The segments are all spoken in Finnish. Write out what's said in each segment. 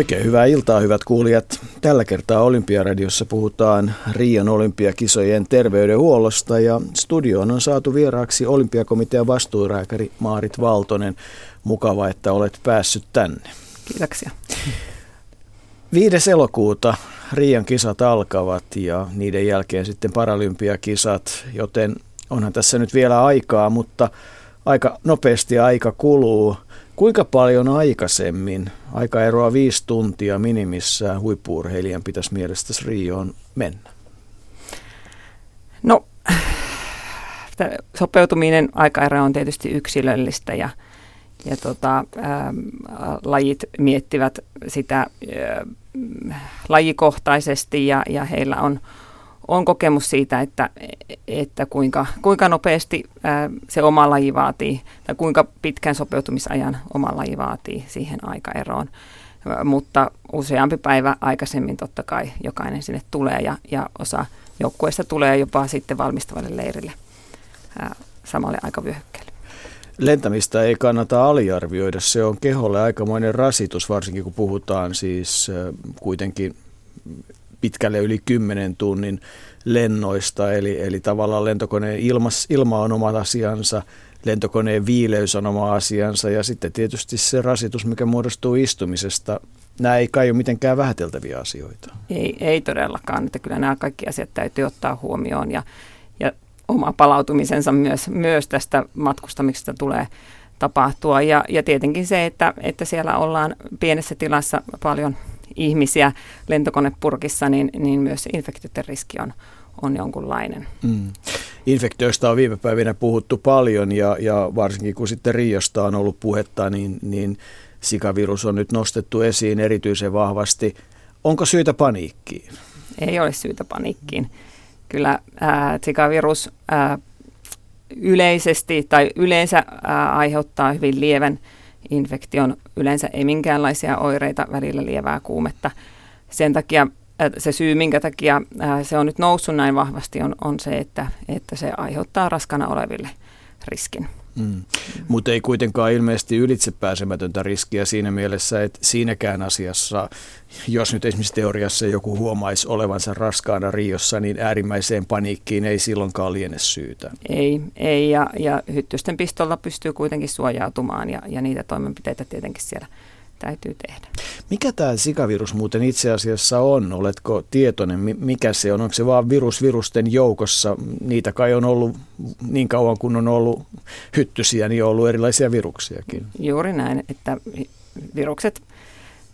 Oikein hyvää iltaa, hyvät kuulijat. Tällä kertaa Olympiaradiossa puhutaan Rion olympiakisojen terveydenhuollosta ja studioon on saatu vieraaksi olympiakomitean vastuurääkäri Maarit Valtonen. Mukava, että olet päässyt tänne. Kiitoksia. 5. elokuuta Rion kisat alkavat ja niiden jälkeen sitten paralympiakisat, joten onhan tässä nyt vielä aikaa, mutta aika nopeasti aika kuluu. Kuinka paljon aikaisemmin, aika eroa viisi tuntia minimissään, huippuurheilijan pitäisi mielestäsi Rioon mennä? No, sopeutuminen aikaero on tietysti yksilöllistä ja, ja tota, ää, lajit miettivät sitä ää, lajikohtaisesti ja, ja heillä on on kokemus siitä, että, että kuinka, kuinka nopeasti se oma laji vaatii, tai kuinka pitkän sopeutumisajan oma laji vaatii siihen aikaeroon. Mutta useampi päivä aikaisemmin totta kai jokainen sinne tulee, ja, ja osa joukkueista tulee jopa sitten valmistavalle leirille samalle aikavyöhykkeelle. Lentämistä ei kannata aliarvioida. Se on keholle aikamoinen rasitus, varsinkin kun puhutaan siis kuitenkin pitkälle yli 10 tunnin lennoista, eli, eli tavallaan lentokoneen ilmas, ilma on oma asiansa, lentokoneen viileys on oma asiansa ja sitten tietysti se rasitus, mikä muodostuu istumisesta. Nämä ei kai ole mitenkään vähäteltäviä asioita. Ei, ei todellakaan, että kyllä nämä kaikki asiat täytyy ottaa huomioon ja, ja oma palautumisensa myös, myös tästä matkustamisesta tulee tapahtua. Ja, ja tietenkin se, että, että siellä ollaan pienessä tilassa paljon ihmisiä lentokonepurkissa, niin, niin myös infektioiden riski on, on jonkunlainen. Mm. Infektioista on viime päivinä puhuttu paljon ja, ja varsinkin kun sitten Riosta on ollut puhetta, niin, niin sikavirus on nyt nostettu esiin erityisen vahvasti. Onko syytä paniikkiin? Ei ole syytä paniikkiin. Kyllä ää, sikavirus ää, yleisesti tai yleensä ää, aiheuttaa hyvin lievän infektion yleensä ei minkäänlaisia oireita, välillä lievää kuumetta. Sen takia se syy, minkä takia se on nyt noussut näin vahvasti, on, on se, että, että se aiheuttaa raskana oleville riskin. Mm. Mutta ei kuitenkaan ilmeisesti ylitsepääsemätöntä riskiä siinä mielessä, että siinäkään asiassa, jos nyt esimerkiksi teoriassa joku huomaisi olevansa raskaana riossa, niin äärimmäiseen paniikkiin ei silloinkaan liene syytä. Ei, ei ja, ja hyttysten pistolla pystyy kuitenkin suojautumaan ja, ja niitä toimenpiteitä tietenkin siellä täytyy tehdä. Mikä tämä sikavirus muuten itse asiassa on? Oletko tietoinen, mikä se on? Onko se vaan virus virusten joukossa? Niitä kai on ollut niin kauan kuin on ollut hyttysiä, niin on ollut erilaisia viruksiakin. Juuri näin, että virukset,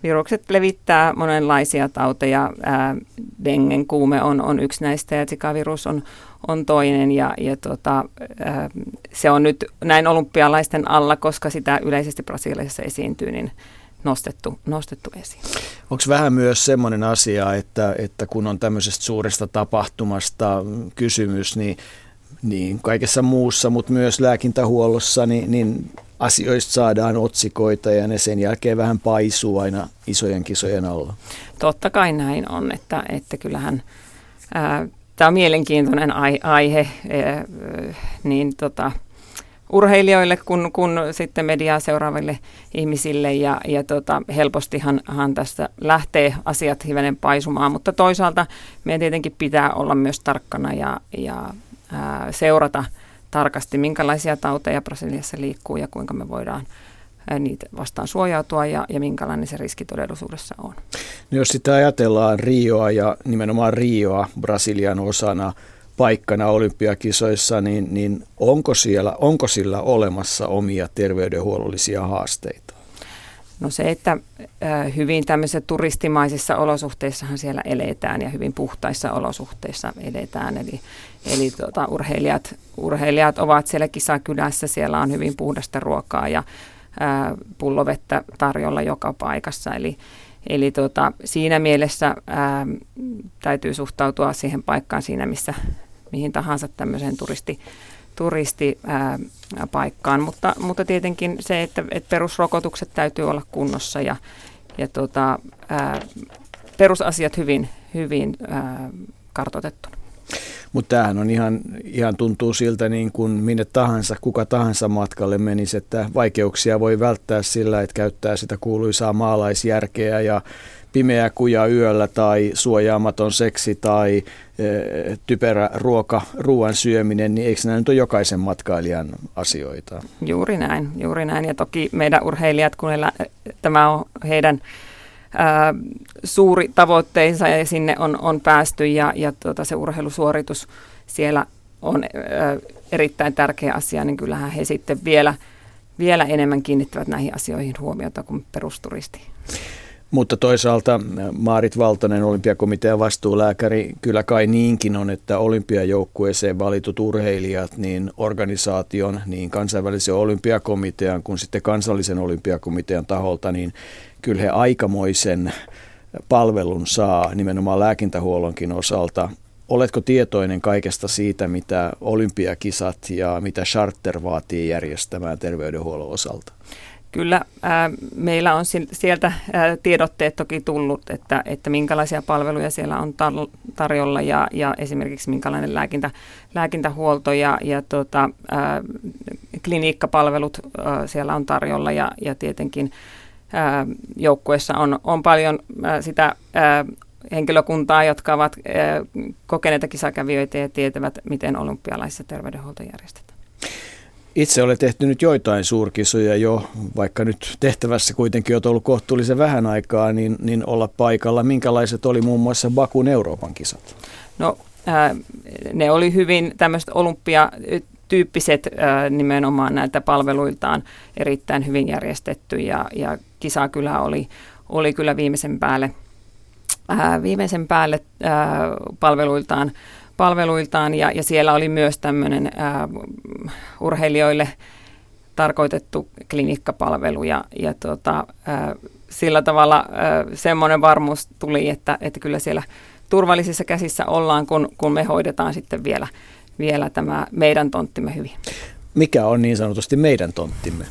virukset levittää monenlaisia tauteja. Ää, dengen kuume on, on yksi näistä ja sikavirus on, on toinen ja, ja tota, ää, se on nyt näin olympialaisten alla, koska sitä yleisesti Brasiliassa esiintyy, niin nostettu, nostettu esiin. Onko vähän myös semmoinen asia, että, että kun on tämmöisestä suuresta tapahtumasta kysymys, niin, niin kaikessa muussa, mutta myös lääkintähuollossa, niin, niin asioista saadaan otsikoita ja ne sen jälkeen vähän paisuu aina isojen kisojen alla. Totta kai näin on, että, että kyllähän tämä on mielenkiintoinen aihe, ää, niin tota, urheilijoille kuin, kuin sitten mediaa seuraaville ihmisille ja, ja tota, helpostihan hän tästä lähtee asiat hivenen paisumaan, mutta toisaalta meidän tietenkin pitää olla myös tarkkana ja, ja ää, seurata tarkasti, minkälaisia tauteja Brasiliassa liikkuu ja kuinka me voidaan niitä vastaan suojautua ja, ja minkälainen se riski todellisuudessa on. No jos sitä ajatellaan Rioa ja nimenomaan Rioa Brasilian osana – paikkana olympiakisoissa, niin, niin onko, siellä, onko sillä olemassa omia terveydenhuollollisia haasteita? No se, että hyvin tämmöisissä turistimaisissa olosuhteissahan siellä eletään ja hyvin puhtaissa olosuhteissa eletään. Eli, eli tuota, urheilijat, urheilijat ovat siellä kisakylässä, siellä on hyvin puhdasta ruokaa ja ää, pullovettä tarjolla joka paikassa. Eli, eli tuota, siinä mielessä ää, täytyy suhtautua siihen paikkaan siinä, missä mihin tahansa tämmöiseen turisti, turistipaikkaan, mutta, mutta tietenkin se, että, että perusrokotukset täytyy olla kunnossa ja, ja tota, ää, perusasiat hyvin, hyvin ää, kartoitettuna. Mutta tämähän on ihan, ihan tuntuu siltä niin kuin minne tahansa, kuka tahansa matkalle menisi, että vaikeuksia voi välttää sillä, että käyttää sitä kuuluisaa maalaisjärkeä ja pimeä kuja yöllä tai suojaamaton seksi tai e, typerä ruoka, ruoan syöminen, niin eikö nämä nyt ole jokaisen matkailijan asioita? Juuri näin, juuri näin. Ja toki meidän urheilijat, kun heillä, tämä on heidän ää, suuri tavoitteensa ja sinne on, on päästy ja, ja tuota, se urheilusuoritus siellä on ää, erittäin tärkeä asia, niin kyllähän he sitten vielä, vielä enemmän kiinnittävät näihin asioihin huomiota kuin perusturisti. Mutta toisaalta Maarit Valtonen, olympiakomitean vastuulääkäri, kyllä kai niinkin on, että olympiajoukkueeseen valitut urheilijat, niin organisaation, niin kansainvälisen olympiakomitean kuin sitten kansallisen olympiakomitean taholta, niin kyllä he aikamoisen palvelun saa nimenomaan lääkintähuollonkin osalta. Oletko tietoinen kaikesta siitä, mitä olympiakisat ja mitä charter vaatii järjestämään terveydenhuollon osalta? Kyllä ää, meillä on sieltä ää, tiedotteet toki tullut, että, että minkälaisia palveluja siellä on tar- tarjolla ja, ja esimerkiksi minkälainen lääkintä, lääkintähuolto ja, ja tota, ää, kliniikkapalvelut ää, siellä on tarjolla ja, ja tietenkin ää, joukkueessa on, on paljon ää, sitä ää, henkilökuntaa, jotka ovat ää, kokeneita kisakävijöitä ja tietävät, miten olympialaisissa terveydenhuolto järjestetään. Itse olen tehty nyt joitain suurkisoja jo, vaikka nyt tehtävässä kuitenkin on ollut kohtuullisen vähän aikaa, niin, niin olla paikalla. Minkälaiset oli muun muassa Bakun Euroopan kisat? No äh, ne oli hyvin tämmöiset olympiatyyppiset äh, nimenomaan näitä palveluiltaan erittäin hyvin järjestetty ja, ja kisa kyllä oli, oli kyllä viimeisen päälle, äh, viimeisen päälle palveluiltaan palveluiltaan ja, ja siellä oli myös tämmöinen ää, urheilijoille tarkoitettu klinikkapalvelu ja, ja tota, ää, sillä tavalla ää, semmoinen varmuus tuli, että, että kyllä siellä turvallisissa käsissä ollaan, kun, kun me hoidetaan sitten vielä, vielä tämä meidän tonttimme hyvin. Mikä on niin sanotusti meidän tonttimme?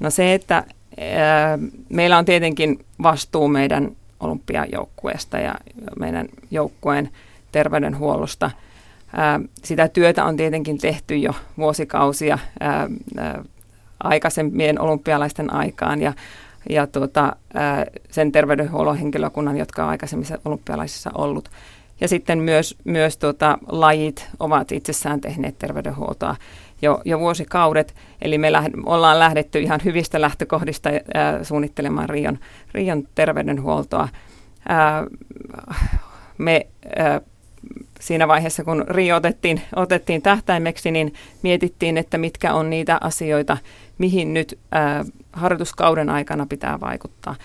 No se, että ää, meillä on tietenkin vastuu meidän olympiajoukkueesta ja meidän joukkueen terveydenhuollosta. Sitä työtä on tietenkin tehty jo vuosikausia aikaisempien olympialaisten aikaan ja, ja tuota, sen terveydenhuollon henkilökunnan, jotka on aikaisemmissa olympialaisissa ollut. Ja sitten myös, myös tuota, lajit ovat itsessään tehneet terveydenhuoltoa jo, jo vuosikaudet. Eli me lähd, ollaan lähdetty ihan hyvistä lähtökohdista ää, suunnittelemaan Rion, Rion terveydenhuoltoa. Ää, me ää, siinä vaiheessa, kun Rio otettiin, otettiin tähtäimeksi, niin mietittiin, että mitkä on niitä asioita, mihin nyt ää, harjoituskauden aikana pitää vaikuttaa.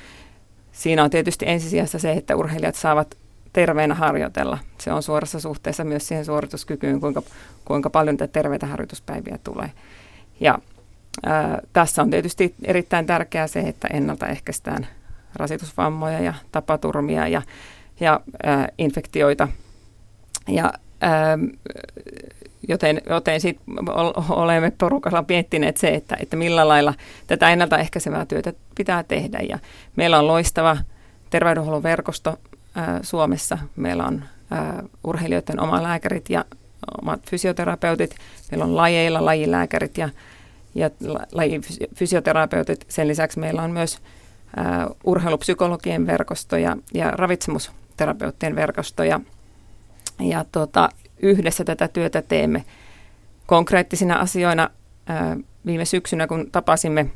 Siinä on tietysti ensisijassa se, että urheilijat saavat terveenä harjoitella. Se on suorassa suhteessa myös siihen suorituskykyyn, kuinka, kuinka paljon niitä terveitä harjoituspäiviä tulee. Ja ää, tässä on tietysti erittäin tärkeää se, että ennaltaehkäistään rasitusvammoja ja tapaturmia ja, ja ää, infektioita – ja ähm, joten, joten sit olemme porukalla miettineet se, että, että millä lailla tätä ennaltaehkäisevää työtä pitää tehdä. Ja meillä on loistava terveydenhuollon verkosto ää, äh, Suomessa. Meillä on ää, äh, urheilijoiden omalääkärit ja omat fysioterapeutit. Meillä on lajeilla lajilääkärit ja, ja lajifysioterapeutit. Sen lisäksi meillä on myös ää, äh, urheilupsykologien verkosto ja, ja ravitsemusterapeuttien verkosto. Ja ja tota, yhdessä tätä työtä teemme konkreettisina asioina. Viime syksynä, kun tapasimme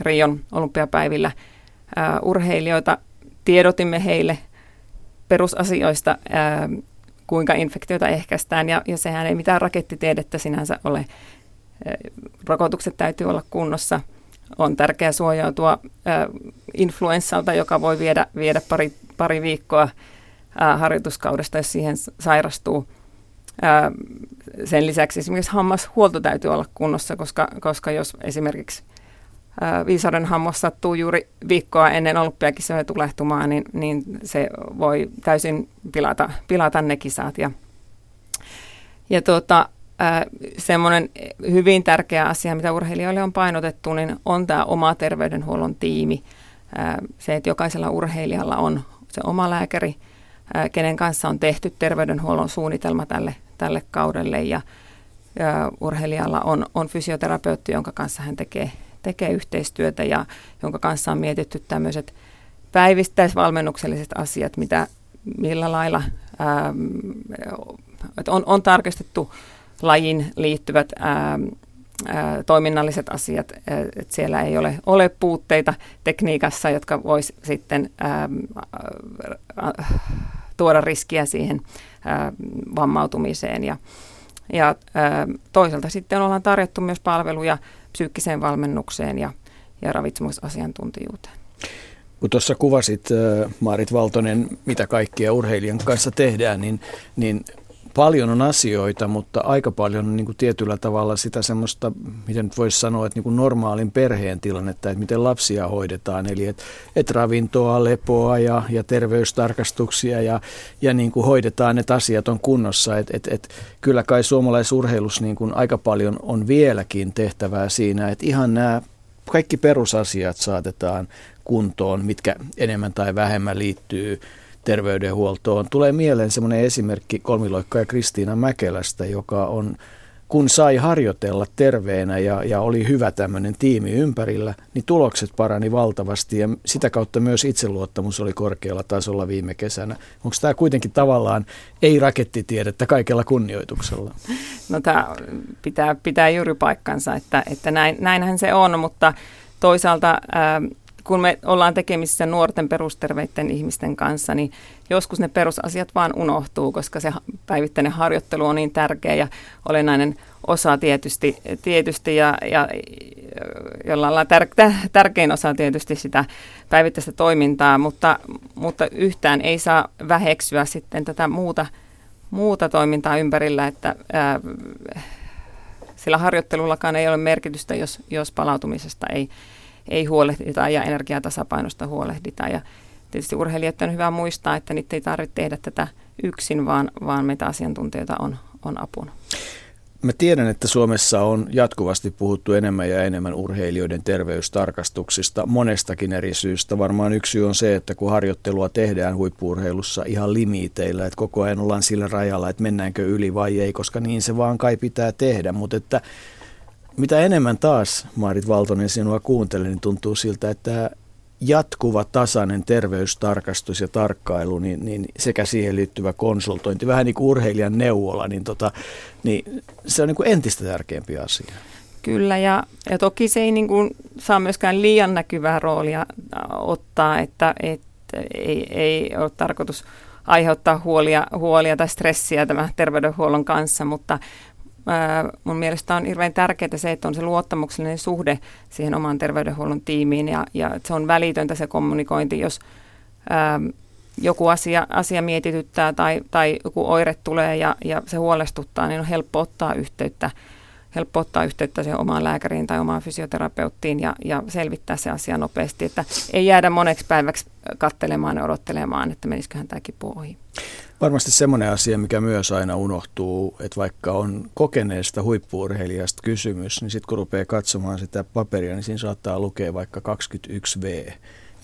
Rion olympiapäivillä urheilijoita, tiedotimme heille perusasioista, kuinka infektioita ehkäistään, ja, ja sehän ei mitään rakettitiedettä sinänsä ole. Rokotukset täytyy olla kunnossa. On tärkeää suojautua influenssalta, joka voi viedä, viedä pari, pari viikkoa harjoituskaudesta, jos siihen sairastuu. Sen lisäksi esimerkiksi hammashuolto täytyy olla kunnossa, koska, koska jos esimerkiksi viisauden hammas sattuu juuri viikkoa ennen olympiakisoja tulehtumaan, niin, niin se voi täysin pilata, pilata ne kisat. Ja, ja tuota, semmoinen hyvin tärkeä asia, mitä urheilijoille on painotettu, niin on tämä oma terveydenhuollon tiimi. Se, että jokaisella urheilijalla on se oma lääkäri – kenen kanssa on tehty terveydenhuollon suunnitelma tälle, tälle kaudelle. Ja, ja urheilijalla on, on fysioterapeutti, jonka kanssa hän tekee, tekee yhteistyötä ja jonka kanssa on mietitty tämmöiset päivittäisvalmennukselliset asiat, mitä, millä lailla ää, on, on tarkistettu lajin liittyvät ää, ää, toiminnalliset asiat, että siellä ei ole, ole puutteita tekniikassa, jotka vois sitten ää, tuoda riskiä siihen vammautumiseen. Ja, ja ää, toisaalta sitten ollaan tarjottu myös palveluja psyykkiseen valmennukseen ja, ja ravitsemusasiantuntijuuteen. Kun tuossa kuvasit, Maarit Valtonen, mitä kaikkia urheilijan kanssa tehdään, niin, niin paljon on asioita, mutta aika paljon on niin kuin tietyllä tavalla sitä semmoista, miten nyt voisi sanoa, että niin kuin normaalin perheen tilannetta, että miten lapsia hoidetaan. Eli että et ravintoa, lepoa ja, ja terveystarkastuksia ja, ja niin kuin hoidetaan, että asiat on kunnossa. Et, et, et, kyllä kai suomalaisurheilussa niin kuin aika paljon on vieläkin tehtävää siinä, että ihan nämä kaikki perusasiat saatetaan kuntoon, mitkä enemmän tai vähemmän liittyy terveydenhuoltoon. Tulee mieleen semmoinen esimerkki kolmiloikka ja Kristiina Mäkelästä, joka on kun sai harjoitella terveenä ja, ja oli hyvä tämmöinen tiimi ympärillä, niin tulokset parani valtavasti ja sitä kautta myös itseluottamus oli korkealla tasolla viime kesänä. Onko tämä kuitenkin tavallaan ei rakettitiedettä kaikella kunnioituksella? No tämä pitää, pitää juuri paikkansa, että, että näin, näinhän se on, mutta toisaalta kun me ollaan tekemisissä nuorten perusterveiden ihmisten kanssa, niin joskus ne perusasiat vaan unohtuu, koska se päivittäinen harjoittelu on niin tärkeä ja olennainen osa tietysti, tietysti ja, ja jollain lailla tär, tärkein osa tietysti sitä päivittäistä toimintaa, mutta, mutta yhtään ei saa väheksyä sitten tätä muuta, muuta toimintaa ympärillä, että ää, sillä harjoittelullakaan ei ole merkitystä, jos, jos palautumisesta ei, ei huolehdita ja energiatasapainosta huolehdita. Ja tietysti urheilijat on hyvä muistaa, että niitä ei tarvitse tehdä tätä yksin, vaan, vaan meitä asiantuntijoita on, on apuna. Mä tiedän, että Suomessa on jatkuvasti puhuttu enemmän ja enemmän urheilijoiden terveystarkastuksista monestakin eri syystä. Varmaan yksi syy on se, että kun harjoittelua tehdään huippuurheilussa ihan limiteillä, että koko ajan ollaan sillä rajalla, että mennäänkö yli vai ei, koska niin se vaan kai pitää tehdä. Mutta että mitä enemmän taas, Maarit Valtonen, sinua kuuntelen, niin tuntuu siltä, että jatkuva tasainen terveystarkastus ja tarkkailu, niin, niin sekä siihen liittyvä konsultointi, vähän niin kuin urheilijan neuvola, niin, tota, niin se on niin kuin entistä tärkeämpi asia. Kyllä, ja, ja toki se ei niin kuin saa myöskään liian näkyvää roolia ottaa, että, että ei, ei ole tarkoitus aiheuttaa huolia, huolia tai stressiä tämän terveydenhuollon kanssa, mutta, mun mielestä on hirveän tärkeää se, että on se luottamuksellinen suhde siihen omaan terveydenhuollon tiimiin ja, ja se on välitöntä se kommunikointi, jos ää, joku asia, asia mietityttää tai, tai joku oire tulee ja, ja se huolestuttaa, niin on helppo ottaa yhteyttä helppo ottaa yhteyttä siihen omaan lääkäriin tai omaan fysioterapeuttiin ja, ja selvittää se asia nopeasti, että ei jäädä moneksi päiväksi kattelemaan ja odottelemaan, että menisiköhän tämä kipu ohi. Varmasti semmoinen asia, mikä myös aina unohtuu, että vaikka on kokeneesta huippuurheilijasta kysymys, niin sitten kun rupeaa katsomaan sitä paperia, niin siinä saattaa lukea vaikka 21V.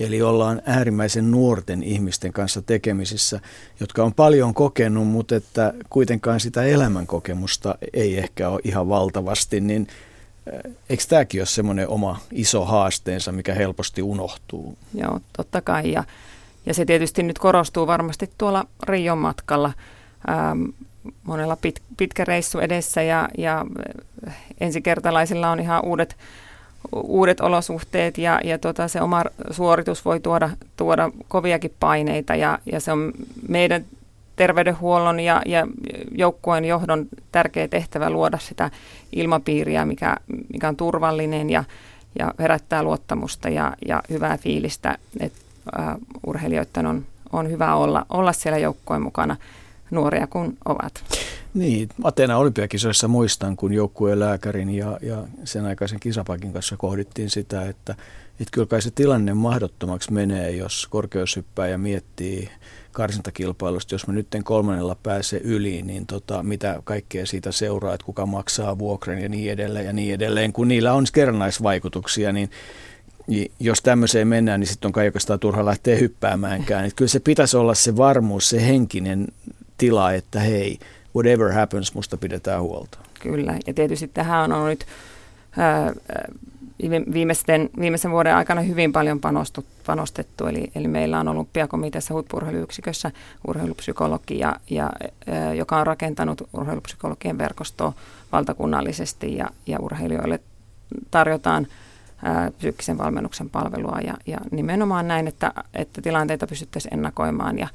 Eli ollaan äärimmäisen nuorten ihmisten kanssa tekemisissä, jotka on paljon kokenut, mutta että kuitenkaan sitä elämänkokemusta ei ehkä ole ihan valtavasti, niin eh, eikö tämäkin ole semmoinen oma iso haasteensa, mikä helposti unohtuu? Joo, totta kai. Ja ja se tietysti nyt korostuu varmasti tuolla Rion matkalla. Ähm, monella pit, pitkä reissu edessä ja, ja ensikertalaisilla on ihan uudet, uudet olosuhteet ja, ja tota, se oma suoritus voi tuoda, tuoda koviakin paineita ja, ja se on meidän terveydenhuollon ja, ja joukkueen johdon tärkeä tehtävä luoda sitä ilmapiiriä, mikä, mikä on turvallinen ja, ja herättää luottamusta ja, ja hyvää fiilistä, uh, urheilijoiden on, on hyvä olla, olla siellä joukkojen mukana nuoria kuin ovat. Niin, Atena olympiakisoissa muistan, kun joukkueen lääkärin ja, ja sen aikaisen kisapakin kanssa kohdittiin sitä, että, että kyllä kai se tilanne mahdottomaksi menee, jos korkeushyppääjä miettii karsintakilpailusta, jos mä nyt kolmannella pääse yli, niin tota, mitä kaikkea siitä seuraa, että kuka maksaa vuokren ja niin edelleen ja niin edelleen, kun niillä on kerrannaisvaikutuksia, niin niin jos tämmöiseen mennään, niin sitten on kai oikeastaan turha lähteä hyppäämäänkään. Että kyllä se pitäisi olla se varmuus, se henkinen tila, että hei, whatever happens, musta pidetään huolta. Kyllä, ja tietysti tähän on nyt ää, viimeisten, viimeisen vuoden aikana hyvin paljon panostettu. Eli, eli meillä on olympiakomiteassa huippurheiluyksikössä urheilupsykologi, ja, ja, joka on rakentanut urheilupsykologien verkostoa valtakunnallisesti ja, ja urheilijoille tarjotaan psyykkisen valmennuksen palvelua ja, ja nimenomaan näin, että, että tilanteita pystyttäisiin ennakoimaan ja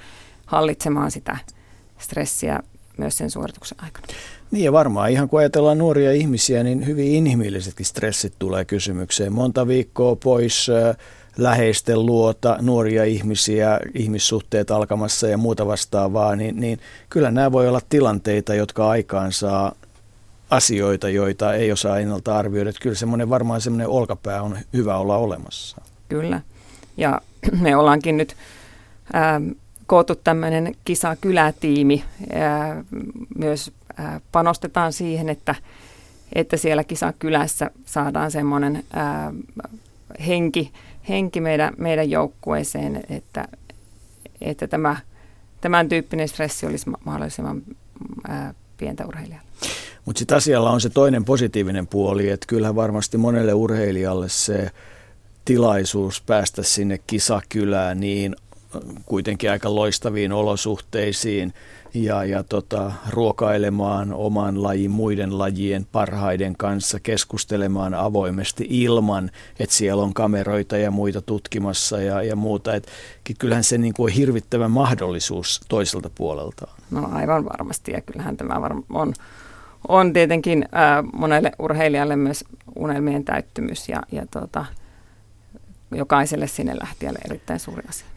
hallitsemaan sitä stressiä myös sen suorituksen aikana. Niin ja varmaan ihan kun ajatellaan nuoria ihmisiä, niin hyvin inhimillisetkin stressit tulee kysymykseen. Monta viikkoa pois läheisten luota, nuoria ihmisiä, ihmissuhteet alkamassa ja muuta vastaavaa, niin, niin kyllä nämä voi olla tilanteita, jotka aikaan saa asioita, joita ei osaa ennalta arvioida. Että kyllä semmoinen varmaan semmoinen olkapää on hyvä olla olemassa. Kyllä. Ja me ollaankin nyt ähm, koottu tämmöinen kisa-kylätiimi. Äh, myös äh, panostetaan siihen, että, että siellä kisa-kylässä saadaan semmoinen äh, henki, henki meidän, meidän joukkueeseen, että, että tämä, tämän tyyppinen stressi olisi mahdollisimman äh, pientä urheilijaa. Mutta sitten asialla on se toinen positiivinen puoli, että kyllähän varmasti monelle urheilijalle se tilaisuus päästä sinne kisakylään niin kuitenkin aika loistaviin olosuhteisiin ja, ja tota, ruokailemaan oman lajin muiden lajien parhaiden kanssa, keskustelemaan avoimesti ilman, että siellä on kameroita ja muita tutkimassa ja, ja muuta. Et, kyllähän se niin kuin on hirvittävä mahdollisuus toiselta puolelta. No aivan varmasti ja kyllähän tämä varm- on on tietenkin ää, monelle urheilijalle myös unelmien täyttymys ja, ja tota, jokaiselle sinne lähtijälle erittäin suuri asia.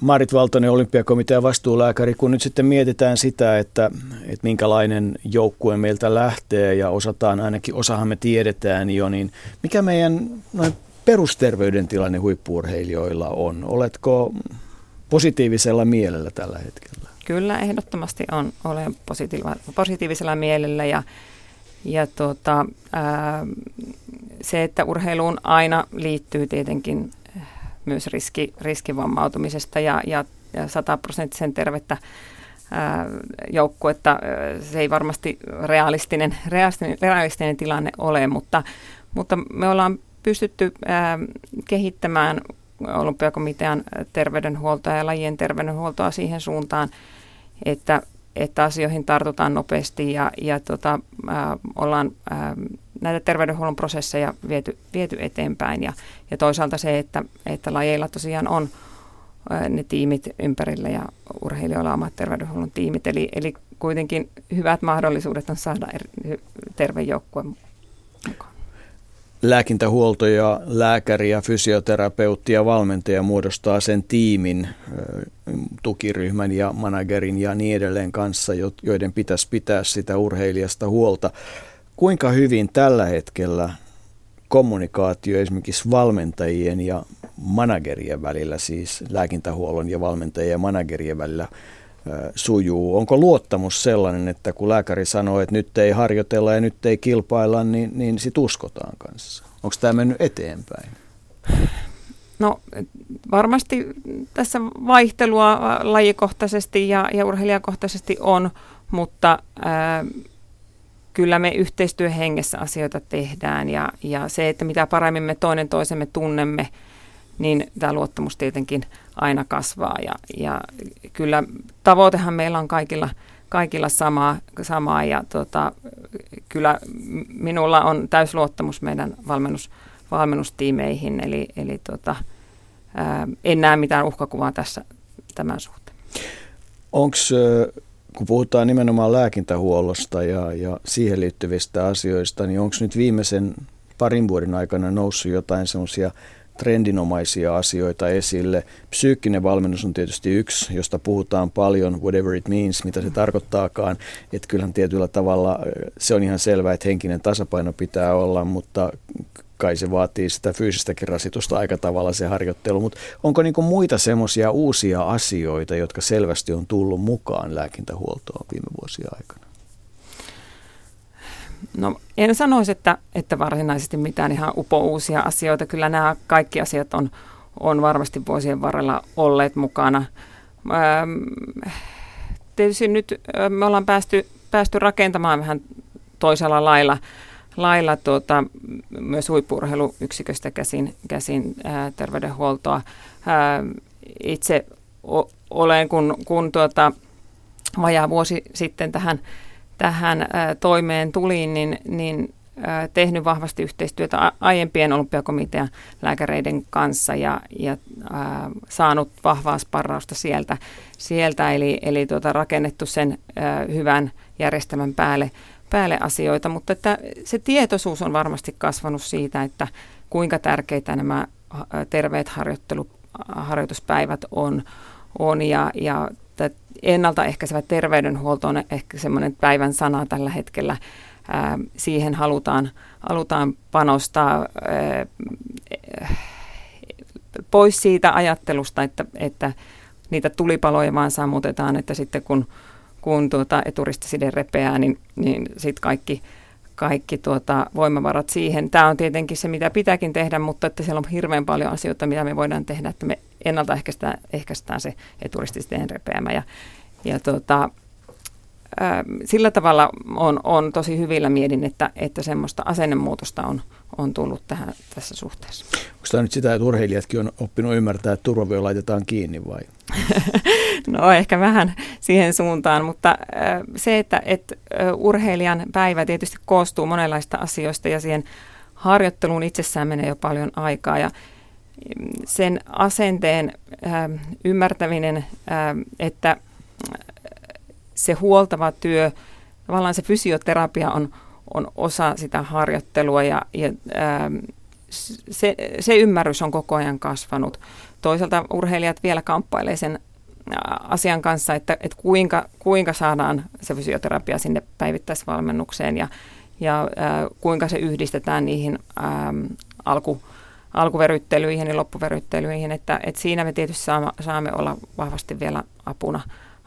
Marit Valtonen, olympiakomitean vastuulääkäri, kun nyt sitten mietitään sitä, että, että minkälainen joukkue meiltä lähtee ja osataan, ainakin osahan me tiedetään jo, niin mikä meidän noin perusterveyden tilanne huippuurheilijoilla on? Oletko positiivisella mielellä tällä hetkellä? Kyllä, ehdottomasti on, olen positiivisella mielellä ja, ja tuota, ää, se, että urheiluun aina liittyy tietenkin myös riski, riskivammautumisesta ja, ja, ja sataprosenttisen tervettä joukkuetta. Se ei varmasti realistinen, realistinen, realistinen tilanne ole, mutta, mutta me ollaan pystytty ää, kehittämään olympiakomitean terveydenhuoltoa ja lajien terveydenhuoltoa siihen suuntaan, että, että asioihin tartutaan nopeasti ja, ja tota, ä, ollaan ä, näitä terveydenhuollon prosesseja viety, viety eteenpäin. Ja, ja toisaalta se, että, että lajeilla tosiaan on ä, ne tiimit ympärillä ja urheilijoilla omat terveydenhuollon tiimit. Eli, eli kuitenkin hyvät mahdollisuudet on saada eri, terve joukkue mukaan lääkintähuolto ja lääkäri ja fysioterapeutti ja valmentaja muodostaa sen tiimin, tukiryhmän ja managerin ja niin edelleen kanssa, joiden pitäisi pitää sitä urheilijasta huolta. Kuinka hyvin tällä hetkellä kommunikaatio esimerkiksi valmentajien ja managerien välillä, siis lääkintähuollon ja valmentajien ja managerien välillä sujuu? Onko luottamus sellainen, että kun lääkäri sanoo, että nyt ei harjoitella ja nyt ei kilpailla, niin, niin sit uskotaan kanssa? Onko tämä mennyt eteenpäin? No varmasti tässä vaihtelua lajikohtaisesti ja, ja urheilijakohtaisesti on, mutta ää, kyllä me yhteistyöhengessä asioita tehdään ja, ja se, että mitä paremmin me toinen toisemme tunnemme, niin tämä luottamus tietenkin aina kasvaa. Ja, ja kyllä tavoitehan meillä on kaikilla, kaikilla samaa, samaa ja tota, kyllä minulla on täysluottamus meidän valmennus, valmennustiimeihin, eli, eli tota, ää, en näe mitään uhkakuvaa tässä tämän suhteen. Onko, kun puhutaan nimenomaan lääkintähuollosta ja, ja siihen liittyvistä asioista, niin onko nyt viimeisen parin vuoden aikana noussut jotain sellaisia trendinomaisia asioita esille. Psyykkinen valmennus on tietysti yksi, josta puhutaan paljon, whatever it means, mitä se tarkoittaakaan. Että kyllähän tietyllä tavalla se on ihan selvää, että henkinen tasapaino pitää olla, mutta kai se vaatii sitä fyysistäkin rasitusta aika tavalla se harjoittelu. Mutta onko niinku muita semmoisia uusia asioita, jotka selvästi on tullut mukaan lääkintähuoltoon viime vuosien aikana? No en sanoisi, että, että varsinaisesti mitään ihan upouusia asioita. Kyllä nämä kaikki asiat on, on varmasti vuosien varrella olleet mukana. Ähm, tietysti nyt me ollaan päästy, päästy rakentamaan vähän toisella lailla, lailla tuota, myös huippuurheiluyksiköstä käsin, käsin ää, terveydenhuoltoa. Itse o, olen, kun, kun tuota, vajaa vuosi sitten tähän, tähän toimeen tulin, niin, niin tehnyt vahvasti yhteistyötä aiempien olympiakomitean lääkäreiden kanssa ja, ja ää, saanut vahvaa sparrausta sieltä, sieltä eli, eli tuota, rakennettu sen ää, hyvän järjestelmän päälle, päälle asioita, mutta että se tietoisuus on varmasti kasvanut siitä, että kuinka tärkeitä nämä terveet harjoituspäivät on, on ja, ja ennaltaehkäisevä terveydenhuolto on ehkä semmoinen päivän sana tällä hetkellä, siihen halutaan, halutaan panostaa pois siitä ajattelusta, että, että niitä tulipaloja vaan sammutetaan, että sitten kun, kun tuota eturistiside repeää, niin, niin sitten kaikki, kaikki tuota voimavarat siihen. Tämä on tietenkin se, mitä pitääkin tehdä, mutta että siellä on hirveän paljon asioita, mitä me voidaan tehdä, että me ennaltaehkäistään ehkäistään se eturististeen repeämä. Ja, ja tuota, sillä tavalla on, on tosi hyvillä miedin, että, että semmoista asennemuutosta on, on tullut tähän, tässä suhteessa. Onko tämä nyt sitä, että urheilijatkin on oppinut ymmärtää, että turvavyö laitetaan kiinni vai? no ehkä vähän siihen suuntaan, mutta se, että, että urheilijan päivä tietysti koostuu monenlaista asioista ja siihen harjoitteluun itsessään menee jo paljon aikaa ja sen asenteen ymmärtäminen, että se huoltava työ, tavallaan se fysioterapia on, on osa sitä harjoittelua ja, ja ää, ähm, se, se ymmärrys on koko ajan kasvanut. Toisaalta urheilijat vielä kamppailee sen äh, asian kanssa, että, että kuinka, kuinka saadaan se fysioterapia sinne päivittäisvalmennukseen ja, ja ää, äh, kuinka se yhdistetään niihin ää, ähm, alku, alkuveryttelyihin ja loppuveryttelyihin, että, että siinä me tietysti saamme, saamme olla vahvasti vielä apuna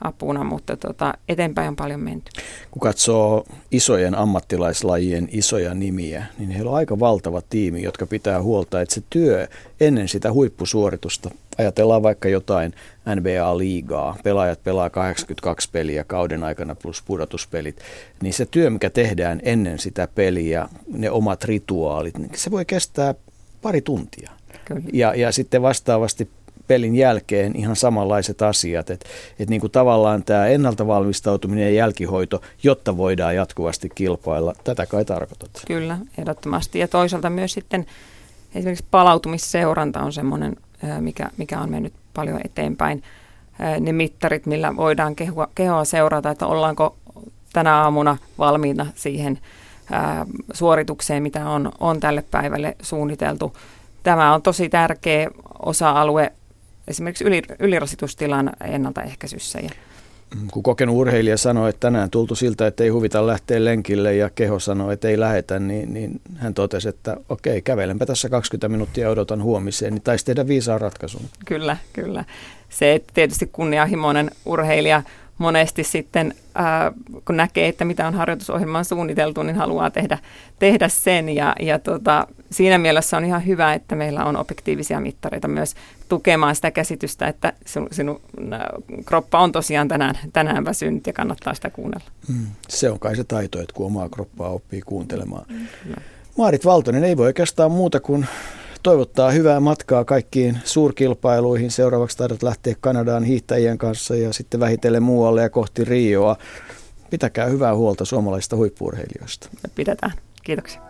apuna, mutta tota, eteenpäin on paljon menty. Kun katsoo isojen ammattilaislajien isoja nimiä, niin heillä on aika valtava tiimi, jotka pitää huolta, että se työ ennen sitä huippusuoritusta, ajatellaan vaikka jotain NBA-liigaa, pelaajat pelaa 82 peliä kauden aikana plus pudotuspelit, niin se työ, mikä tehdään ennen sitä peliä, ne omat rituaalit, niin se voi kestää pari tuntia. Kyllä. Ja, ja sitten vastaavasti pelin jälkeen ihan samanlaiset asiat. Että et niin kuin tavallaan tämä ennalta valmistautuminen ja jälkihoito, jotta voidaan jatkuvasti kilpailla, tätä kai tarkoitat. Kyllä, ehdottomasti. Ja toisaalta myös sitten esimerkiksi palautumisseuranta on semmoinen, mikä, mikä on mennyt paljon eteenpäin. Ne mittarit, millä voidaan kehoa, kehoa seurata, että ollaanko tänä aamuna valmiina siihen suoritukseen, mitä on, on tälle päivälle suunniteltu. Tämä on tosi tärkeä osa-alue esimerkiksi yli, ylirasitustilan ennaltaehkäisyssä. Ja mm, kun kokenut urheilija sanoi, että tänään tultu siltä, että ei huvita lähteä lenkille ja keho sanoi, että ei lähetä, niin, niin hän totesi, että okei, kävelenpä tässä 20 minuuttia ja odotan huomiseen, niin taisi tehdä viisaan ratkaisun. Kyllä, kyllä. Se, että tietysti kunnianhimoinen urheilija monesti sitten, ää, kun näkee, että mitä on harjoitusohjelmaan suunniteltu, niin haluaa tehdä, tehdä sen. Ja, ja tota, siinä mielessä on ihan hyvä, että meillä on objektiivisia mittareita myös tukemaan sitä käsitystä, että sinun, sinun kroppa on tosiaan tänään, tänään väsynyt ja kannattaa sitä kuunnella. Mm, se on kai se taito, että kun omaa kroppaa oppii kuuntelemaan. Mm, Maarit Valtonen ei voi oikeastaan muuta kuin toivottaa hyvää matkaa kaikkiin suurkilpailuihin. Seuraavaksi taidat lähteä Kanadaan hiihtäjien kanssa ja sitten vähitellen muualle ja kohti Rioa. Pitäkää hyvää huolta suomalaisista huippuurheilijoista. Pidetään. Kiitoksia.